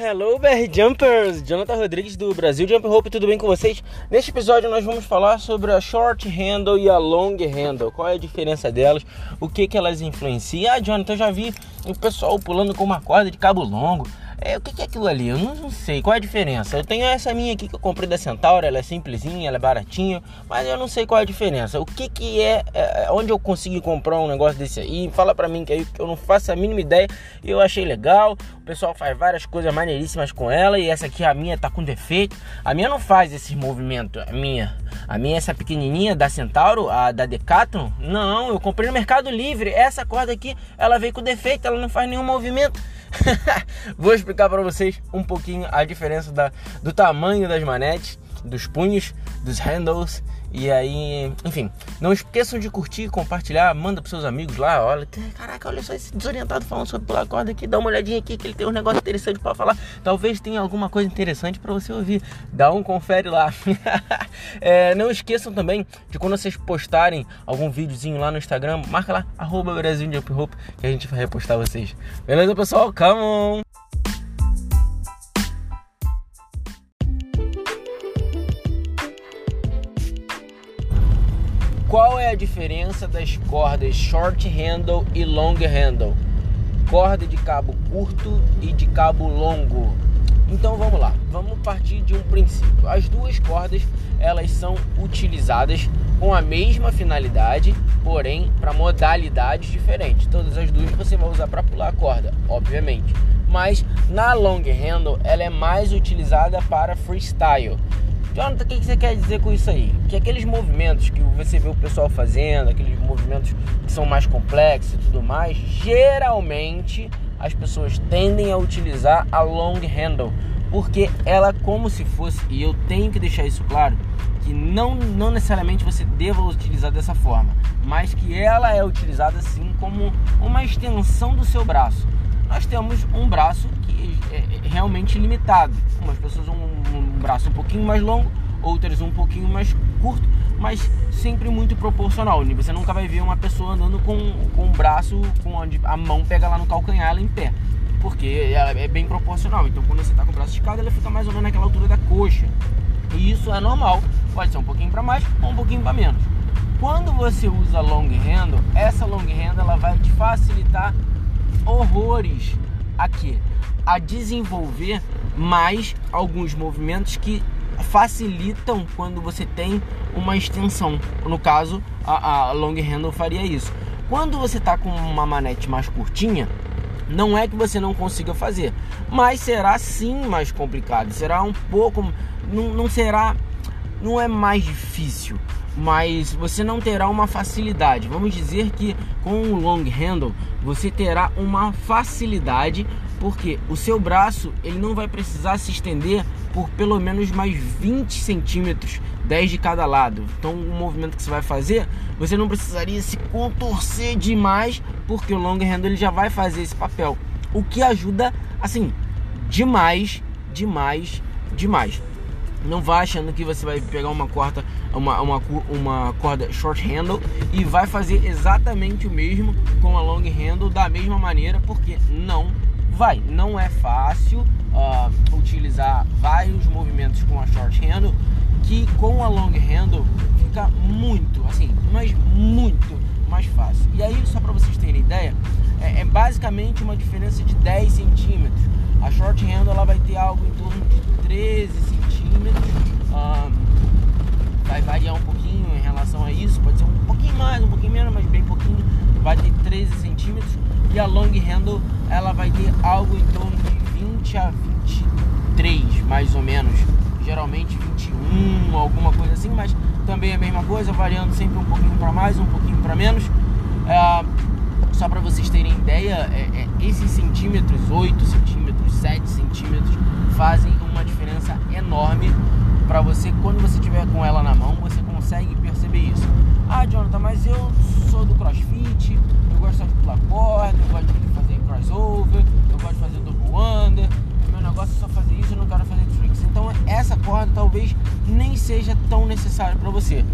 Hello, BR Jumpers! Jonathan Rodrigues do Brasil Jump Hope, tudo bem com vocês? Neste episódio nós vamos falar sobre a short handle e a long handle. Qual é a diferença delas? O que que elas influenciam? Ah, Jonathan, eu já vi o pessoal pulando com uma corda de cabo longo. É, o que, é aquilo ali? Eu não, não, sei. Qual é a diferença? Eu tenho essa minha aqui que eu comprei da Centauro, ela é simplesinha, ela é baratinha, mas eu não sei qual é a diferença. O que que é, é, é onde eu consigo comprar um negócio desse aí? Fala pra mim que aí eu não faço a mínima ideia. Eu achei legal, o pessoal faz várias coisas maneiríssimas com ela e essa aqui a minha tá com defeito. A minha não faz esses movimentos, a minha. A minha essa pequenininha da Centauro, a da Decathlon. Não, eu comprei no Mercado Livre. Essa corda aqui, ela veio com defeito, ela não faz nenhum movimento. Vou explicar para vocês um pouquinho a diferença da, do tamanho das manetes, dos punhos, dos handles e aí, enfim, não esqueçam de curtir, compartilhar, manda pros seus amigos lá, olha, caraca, olha só esse desorientado falando sobre pular corda aqui, dá uma olhadinha aqui que ele tem um negócio interessante para falar. Talvez tenha alguma coisa interessante para você ouvir. Dá um confere lá. é, não esqueçam também de quando vocês postarem algum videozinho lá no Instagram, marca lá, arroba Brasil Hope, que a gente vai repostar vocês. Beleza, pessoal? Come on! É a diferença das cordas short handle e long handle? Corda de cabo curto e de cabo longo. Então vamos lá, vamos partir de um princípio. As duas cordas elas são utilizadas com a mesma finalidade, porém para modalidades diferentes. Todas as duas você vai usar para pular a corda, obviamente. Mas na long handle ela é mais utilizada para freestyle. Jonathan, o que você quer dizer com isso aí? Que aqueles movimentos que você vê o pessoal fazendo, aqueles movimentos que são mais complexos e tudo mais, geralmente as pessoas tendem a utilizar a long handle, porque ela como se fosse, e eu tenho que deixar isso claro, que não, não necessariamente você deva utilizar dessa forma, mas que ela é utilizada sim como uma extensão do seu braço. Nós temos um braço que é, é realmente limitado. Umas pessoas um um braço um pouquinho mais longo, outras um pouquinho mais curto, mas sempre muito proporcional. Você nunca vai ver uma pessoa andando com, com o braço, com onde a mão pega lá no calcanhar, ela em pé. Porque ela é bem proporcional. Então quando você está com o braço esticado, ela fica mais ou menos naquela altura da coxa. E isso é normal. Pode ser um pouquinho para mais ou um pouquinho para menos. Quando você usa long handle, essa long handle ela vai te facilitar horrores aqui a desenvolver mais alguns movimentos que facilitam quando você tem uma extensão. No caso, a, a long handle faria isso. Quando você está com uma manete mais curtinha, não é que você não consiga fazer, mas será sim mais complicado. Será um pouco, não, não será, não é mais difícil, mas você não terá uma facilidade. Vamos dizer que com o long handle você terá uma facilidade porque o seu braço ele não vai precisar se estender por pelo menos mais 20 centímetros, 10 de cada lado. Então, o movimento que você vai fazer, você não precisaria se contorcer demais, porque o long handle ele já vai fazer esse papel. O que ajuda, assim, demais, demais, demais. Não vá achando que você vai pegar uma corda, uma, uma, uma corda short handle e vai fazer exatamente o mesmo com a long handle da mesma maneira, porque não vai. Não é fácil uh, utilizar vários movimentos com a short handle, que com a long handle fica muito, assim, mas muito mais fácil. E aí, só para vocês terem ideia, é, é, basicamente uma diferença de 10 centímetros. A short handle ela vai ter algo em torno de 13 centímetros. Uh, vai variar um pouquinho em relação a isso, pode ser um pouquinho mais, um pouquinho menos, mas bem pouquinho. Vai ter 13 centímetros e a long handle ela vai ter algo em torno de 20 a 23 mais ou menos geralmente 21 alguma coisa assim mas também é a mesma coisa variando sempre um pouquinho para mais um pouquinho para menos só para vocês terem ideia é, é, esses centímetros 8 centímetros 7 centímetros fazem uma diferença enorme para você. Quando você tiver com ela na mão você consegue perceber isso. Ah Jonathan mas eu sou do crossfit eu gosto de pular corda, eu gosto de fazer crossover, eu gosto de fazer double under, o meu negócio é só fazer isso, eu não quero fazer Então essa corda talvez nem seja tão necessária para você.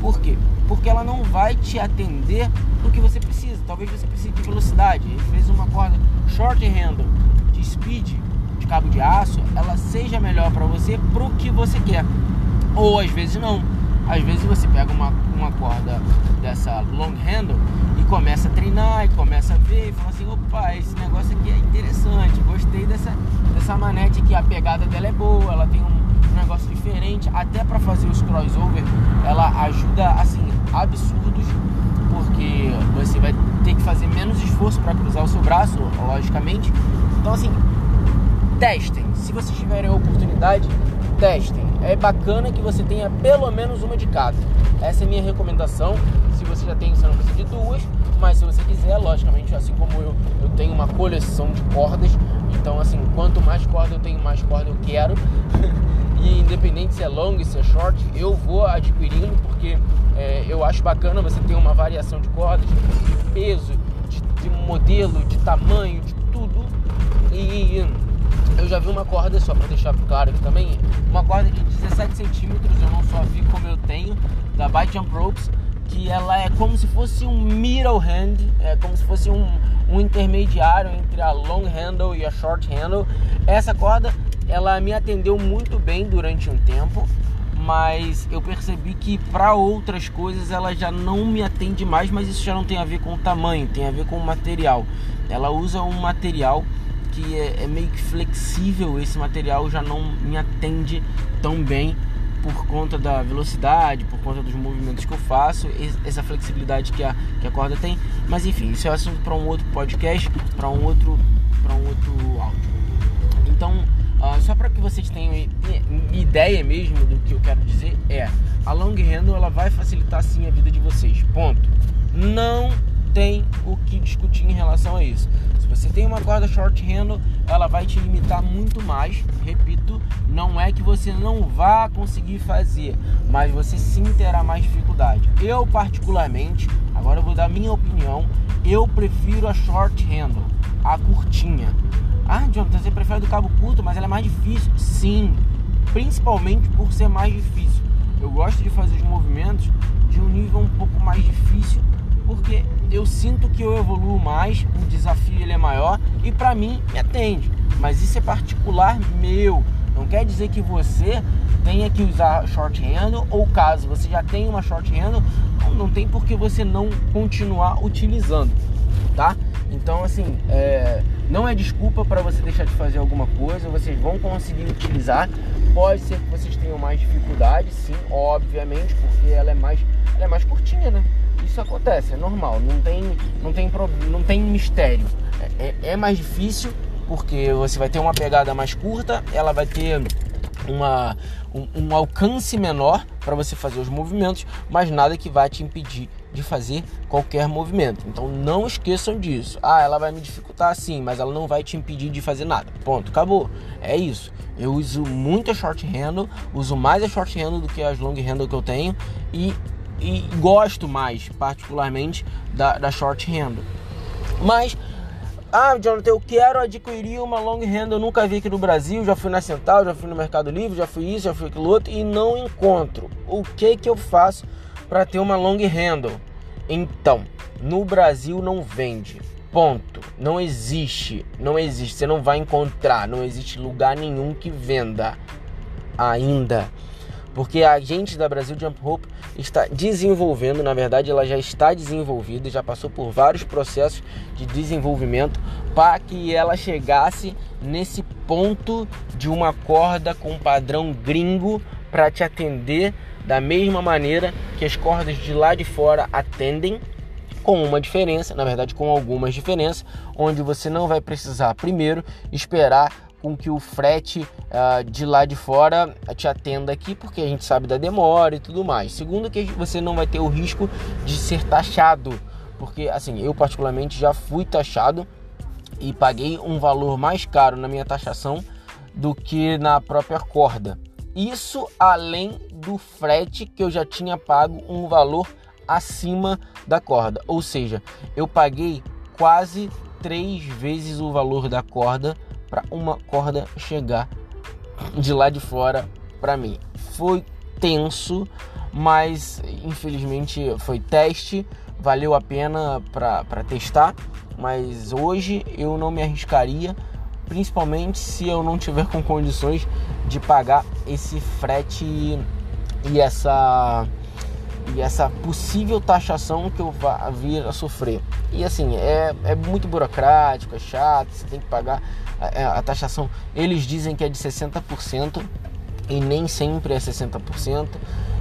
Por quê? Porque ela não vai te atender no que você precisa. Talvez você precise de velocidade. Às vezes uma corda short handle de speed de cabo de aço, ela seja melhor para você pro que você quer. Ou às vezes não. Às vezes você pega uma, uma corda dessa long handle começa a treinar, e começa a ver e fala assim, opa, esse negócio aqui é interessante, gostei dessa, dessa manete aqui, a pegada dela é boa, ela tem um, negócio diferente, até para fazer os crossover, ela ajuda assim, absurdos, porque você vai ter que fazer menos esforço para cruzar o seu braço, logicamente. Então assim, testem. Se vocês tiverem a oportunidade, testem. É bacana que você tenha pelo menos uma de cada. Essa é a minha recomendação. Você já tem, você não precisa de duas. Mas se você quiser, logicamente, assim como eu, eu tenho uma coleção de cordas. Então, assim, quanto mais corda eu tenho, mais corda eu quero. e independente se é long, se é short, eu vou adquirindo porque é, eu acho bacana você ter uma variação de cordas, de peso, de, de modelo, de tamanho, de tudo. E eu já vi uma corda, só para deixar claro aqui também, uma corda de 17 centímetros, eu não só vi como eu tenho, da Bike Jump Ropes, que ela é como se fosse um middle hand, é como se fosse um, um intermediário entre a long handle e a short handle. Essa corda, ela me atendeu muito bem durante um tempo, mas eu percebi que para outras coisas ela já não me atende mais, mas isso já não tem a ver com o tamanho, tem a ver com o material. Ela usa um material que é, é meio que flexível, esse material já não me atende tão bem por conta da velocidade, por conta dos movimentos que eu faço, essa flexibilidade que a, que a corda tem. Mas enfim, isso é assunto para um outro podcast, para um outro, para um outro áudio. Então, uh, só para que vocês tenham ideia mesmo do que eu quero dizer é, a long handle ela vai facilitar sim a vida de vocês. Ponto. Não tem o que discutir em relação a isso. Se você tem uma corda short handle, ela vai te limitar muito mais. Repito, não é que você não vá conseguir fazer, mas você sim terá mais dificuldade. Eu particularmente, agora eu vou dar minha opinião, eu prefiro a short handle, a curtinha. Ah, Jonathan, você prefere do cabo curto, mas ela é mais difícil? Sim, principalmente por ser mais difícil. Eu gosto de fazer os movimentos de um nível um pouco mais difícil porque eu sinto que eu evoluo mais, o desafio ele é maior e para mim me atende. Mas isso é particular meu. Não quer dizer que você tenha que usar short handle ou caso você já tenha uma short handle, não tem por que você não continuar utilizando, tá? Então assim, é, não é desculpa para você deixar de fazer alguma coisa, vocês vão conseguir utilizar. Pode ser que vocês tenham mais dificuldade, sim, obviamente, porque ela é mais, ela é mais curtinha, né? Isso acontece, é normal, não tem, não tem, não tem mistério. É, é, é mais difícil porque você vai ter uma pegada mais curta, ela vai ter uma, um, um alcance menor para você fazer os movimentos, mas nada que vai te impedir de fazer qualquer movimento. Então não esqueçam disso. Ah, ela vai me dificultar sim, mas ela não vai te impedir de fazer nada. Ponto, acabou. É isso. Eu uso muito a short handle, uso mais a short handle do que as long handle que eu tenho e e gosto mais, particularmente, da, da short handle. Mas, ah, Jonathan, eu quero adquirir uma long handle, eu nunca vi aqui no Brasil, já fui na Central, já fui no Mercado Livre, já fui isso, já fui aquilo outro e não encontro. O que que eu faço para ter uma long handle? Então, no Brasil não vende. Ponto. Não existe. Não existe. Você não vai encontrar. Não existe lugar nenhum que venda ainda porque a gente da Brasil Jump Rope está desenvolvendo, na verdade ela já está desenvolvida, já passou por vários processos de desenvolvimento para que ela chegasse nesse ponto de uma corda com padrão gringo para te atender da mesma maneira que as cordas de lá de fora atendem, com uma diferença, na verdade com algumas diferenças, onde você não vai precisar primeiro esperar com que o frete uh, de lá de fora te atenda aqui, porque a gente sabe da demora e tudo mais. Segundo, que você não vai ter o risco de ser taxado, porque assim, eu particularmente já fui taxado e paguei um valor mais caro na minha taxação do que na própria corda. Isso além do frete que eu já tinha pago um valor acima da corda, ou seja, eu paguei quase três vezes o valor da corda para uma corda chegar de lá de fora para mim. Foi tenso, mas infelizmente foi teste, valeu a pena para testar, mas hoje eu não me arriscaria principalmente se eu não tiver com condições de pagar esse frete e essa e essa possível taxação que eu vá vir a sofrer. E assim, é, é muito burocrático, é chato, você tem que pagar a, a taxação. Eles dizem que é de 60% e nem sempre é 60%.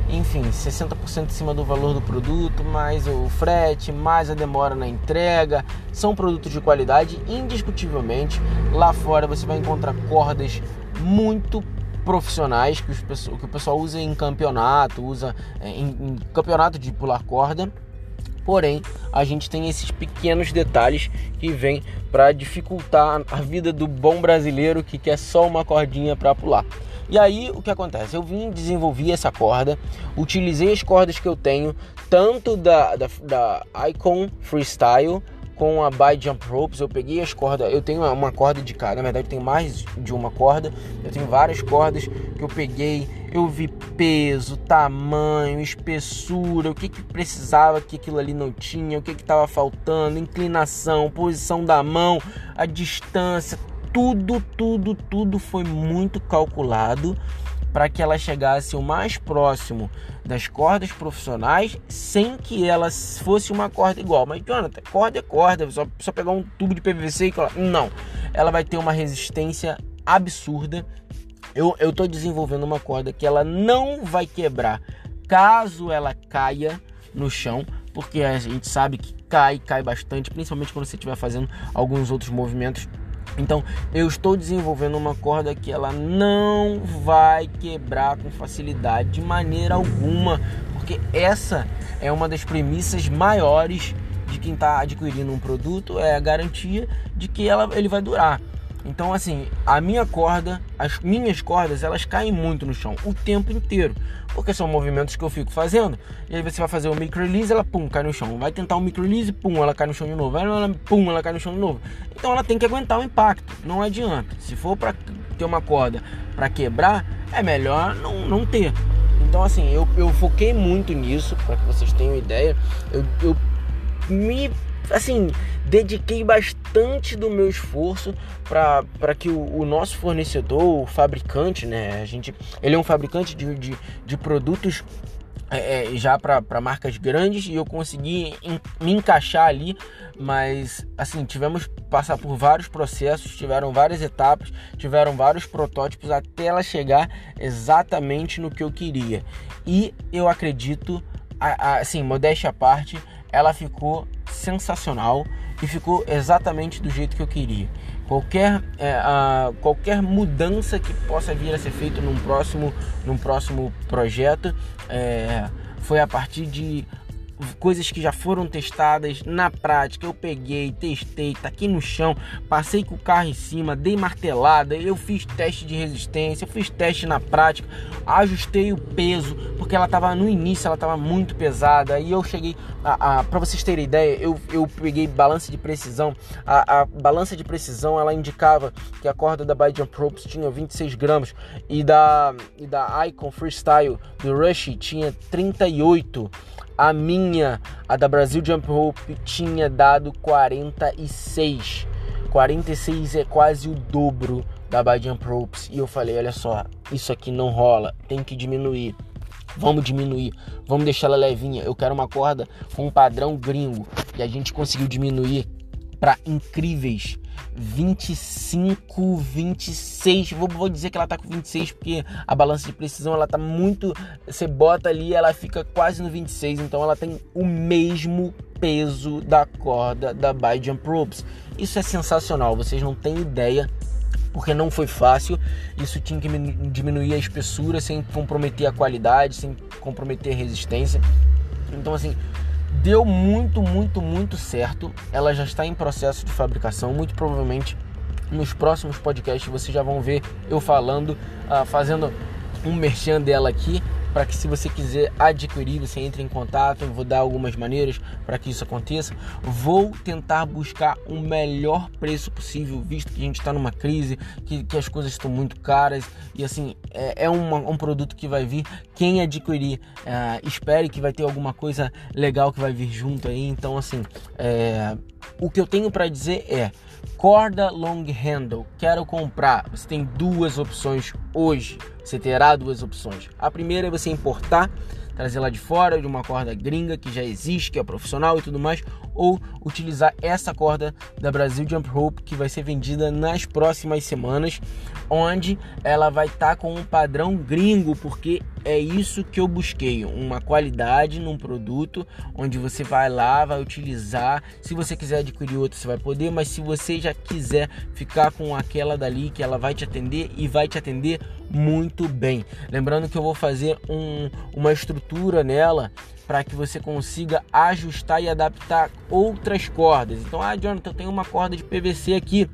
Enfim, 60% em cima do valor do produto, mais o frete, mais a demora na entrega. São produtos de qualidade, indiscutivelmente. Lá fora você vai encontrar cordas muito profissionais que, os, que o pessoal usa em campeonato, usa é, em, em campeonato de pular corda. Porém, a gente tem esses pequenos detalhes que vêm para dificultar a vida do bom brasileiro que quer só uma cordinha para pular. E aí o que acontece? Eu vim desenvolver essa corda, utilizei as cordas que eu tenho, tanto da, da, da Icon Freestyle com a By Jump Ropes. Eu peguei as cordas, eu tenho uma corda de cada, na verdade tenho mais de uma corda, eu tenho várias cordas que eu peguei, eu vi peso, tamanho, espessura, o que, que precisava que aquilo ali não tinha, o que estava faltando, inclinação, posição da mão, a distância, tudo, tudo, tudo foi muito calculado para que ela chegasse o mais próximo das cordas profissionais sem que ela fosse uma corda igual. Mas, Jonathan, corda é corda, só, só pegar um tubo de PVC e colar. Não, ela vai ter uma resistência absurda. Eu, tô desenvolvendo uma corda que ela não vai quebrar caso ela caia no chão, porque a gente sabe que cai, cai bastante, principalmente quando você estiver fazendo alguns outros movimentos então, eu estou desenvolvendo uma corda que ela não vai quebrar com facilidade de maneira alguma, porque essa é uma das premissas maiores de quem está adquirindo um produto, é a garantia de que ela, ele vai durar. Então, assim, a minha corda, as minhas cordas, elas caem muito no chão o tempo inteiro, porque são movimentos que eu fico fazendo. E aí você vai fazer o micro release, ela pum, cai no chão. Vai tentar um micro release, pum, ela cai no chão de novo. Aí ela, pum, ela cai no chão de novo. Então ela tem que aguentar o impacto. Não adianta. Se for para ter uma corda para quebrar, é melhor não, não ter. Então, assim, eu, eu foquei muito nisso, para que vocês tenham ideia. Eu, eu me assim, dediquei bastante do meu esforço para que o, o, nosso fornecedor, o fabricante, né? A gente, ele é um fabricante de, de, de produtos é, é já para marcas grandes e eu consegui me encaixar ali, mas assim, tivemos passar por vários processos, tiveram várias etapas, tiveram vários protótipos até ela chegar exatamente no que eu queria. E eu acredito, assim, modéstia à parte, ela ficou sensacional e ficou exatamente do jeito que eu queria. Qualquer, é, a, qualquer mudança que possa vir a ser feita num próximo, num próximo projeto é, foi a partir de coisas que já foram testadas na prática. Eu peguei, testei, tá aqui no chão, passei com o carro em cima, dei martelada, eu fiz teste de resistência, fiz teste na prática, ajustei o peso, porque ela tava no início, ela tava muito pesada. E eu cheguei a, a para vocês terem ideia, eu, eu peguei balança de precisão. A, a balança de precisão ela indicava que a corda da By Jump Ropes tinha 26 gramas e da, e da Icon Freestyle do Rush tinha 38. A minha, a da Brasil Jump Rope, tinha dado 46. 46 é quase o dobro da By Jump Ropes. E eu falei, olha só, isso aqui não rola, tem que diminuir. Vamos diminuir, vamos deixar ela levinha. Eu quero uma corda com um padrão gringo. E a gente conseguiu diminuir para incríveis 25, 26. Vou, vou dizer que ela tá com 26 porque a balança de precisão ela tá muito. Você bota ali, ela fica quase no 26. Então ela tem o mesmo peso da corda da By Jump Ropes. Isso é sensacional, vocês não têm ideia. Porque não foi fácil, isso tinha que diminuir a espessura sem comprometer a qualidade, sem comprometer a resistência. Então, assim, deu muito, muito, muito certo. Ela já está em processo de fabricação. Muito provavelmente nos próximos podcasts vocês já vão ver eu falando, uh, fazendo um merchan dela aqui para que se você quiser adquirir, você entre em contato, eu vou dar algumas maneiras para que isso aconteça. Vou tentar buscar o melhor preço possível, visto que a gente está numa crise, que, que, as coisas estão muito caras e assim é, é uma, um produto que vai vir. Quem adquirir, é, espere que vai ter alguma coisa legal que vai vir junto aí. Então assim, é, o que eu tenho para dizer é corda long handle. Quero comprar. Você tem duas opções hoje. Você terá duas opções. A primeira é você importar trazer lá de fora de uma corda gringa que já existe, que é profissional e tudo mais, ou utilizar essa corda da Brasil Jump Rope que vai ser vendida nas próximas semanas, onde ela vai estar tá com um padrão gringo, porque é isso que eu busquei, uma qualidade num produto onde você vai lá, vai utilizar. Se você quiser adquirir outro, você vai poder, mas se você já quiser ficar com aquela dali que ela vai te atender e vai te atender muito bem. Lembrando que eu vou fazer um, uma estrutura nela para que você consiga ajustar e adaptar outras cordas. Então, ah, Jonathan, eu tenho uma corda de PVC aqui.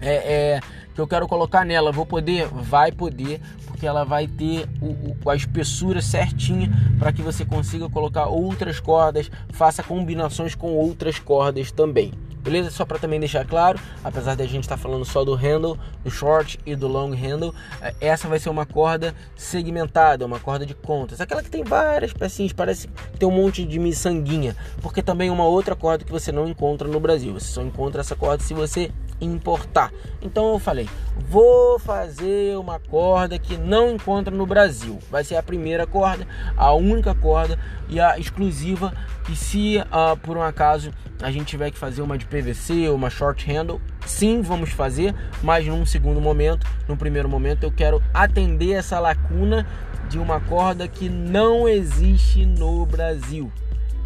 É, é, que eu quero colocar nela, vou poder? Vai poder, porque ela vai ter o, o, a espessura certinha para que você consiga colocar outras cordas, faça combinações com outras cordas também. Beleza? Só para também deixar claro, apesar de a gente estar tá falando só do handle, do short e do long handle, é, essa vai ser uma corda segmentada, uma corda de contas. Aquela que tem várias pecinhas, parece ter um monte de miçanguinha, porque também é uma outra corda que você não encontra no Brasil. Você só encontra essa corda se você importar. Então eu falei, vou fazer uma corda que não encontra no Brasil. Vai ser a primeira corda, a única corda e a exclusiva que se uh, por um acaso a gente tiver que fazer uma de PVC ou uma short handle, sim, vamos fazer, mas num segundo momento, no primeiro momento eu quero atender essa lacuna de uma corda que não existe no Brasil.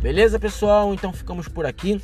Beleza, pessoal? Então ficamos por aqui.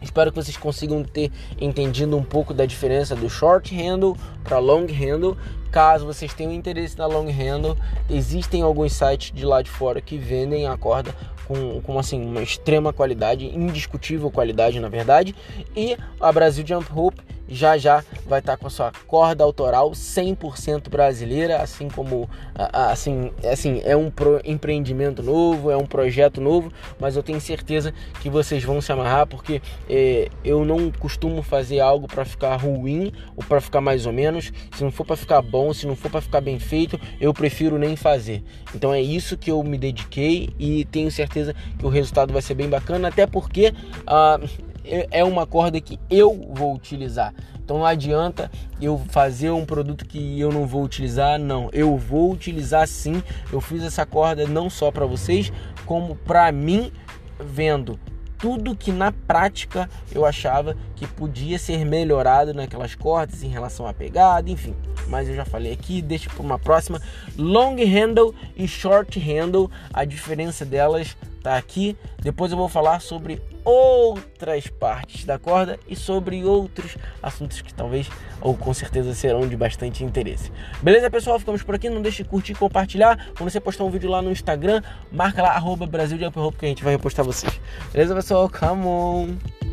Espero que vocês consigam ter entendido um pouco da diferença do short handle para long handle. Caso vocês tenham interesse na long handle, existem alguns sites de lá de fora que vendem a corda com, com assim, uma extrema qualidade, indiscutível qualidade na verdade. E a Brasil Jump Rope já já vai estar com a sua corda autoral 100% brasileira, assim como assim, assim é um empreendimento novo, é um projeto novo, mas eu tenho certeza que vocês vão se amarrar porque é, eu não costumo fazer algo para ficar ruim ou para ficar mais ou menos. Se não for para ficar bom, se não for para ficar bem feito, eu prefiro nem fazer. Então é isso que eu me dediquei e tenho certeza que o resultado vai ser bem bacana, até porque ah, é uma corda que eu vou utilizar. Então não adianta eu fazer um produto que eu não vou utilizar, não. Eu vou utilizar sim. Eu fiz essa corda não só para vocês, como para mim vendo tudo que na prática eu achava que podia ser melhorado naquelas cordas em relação à pegada, enfim. Mas eu já falei aqui, deixa para uma próxima. Long handle e short handle, a diferença delas tá aqui. Depois eu vou falar sobre outras partes da corda e sobre outros assuntos que talvez ou com certeza serão de bastante interesse. Beleza, pessoal? Ficamos por aqui. Não deixe de curtir e compartilhar. Quando você postar um vídeo lá no Instagram, marca lá arroba Brasil de que a gente vai repostar vocês. Beleza, pessoal? Come on!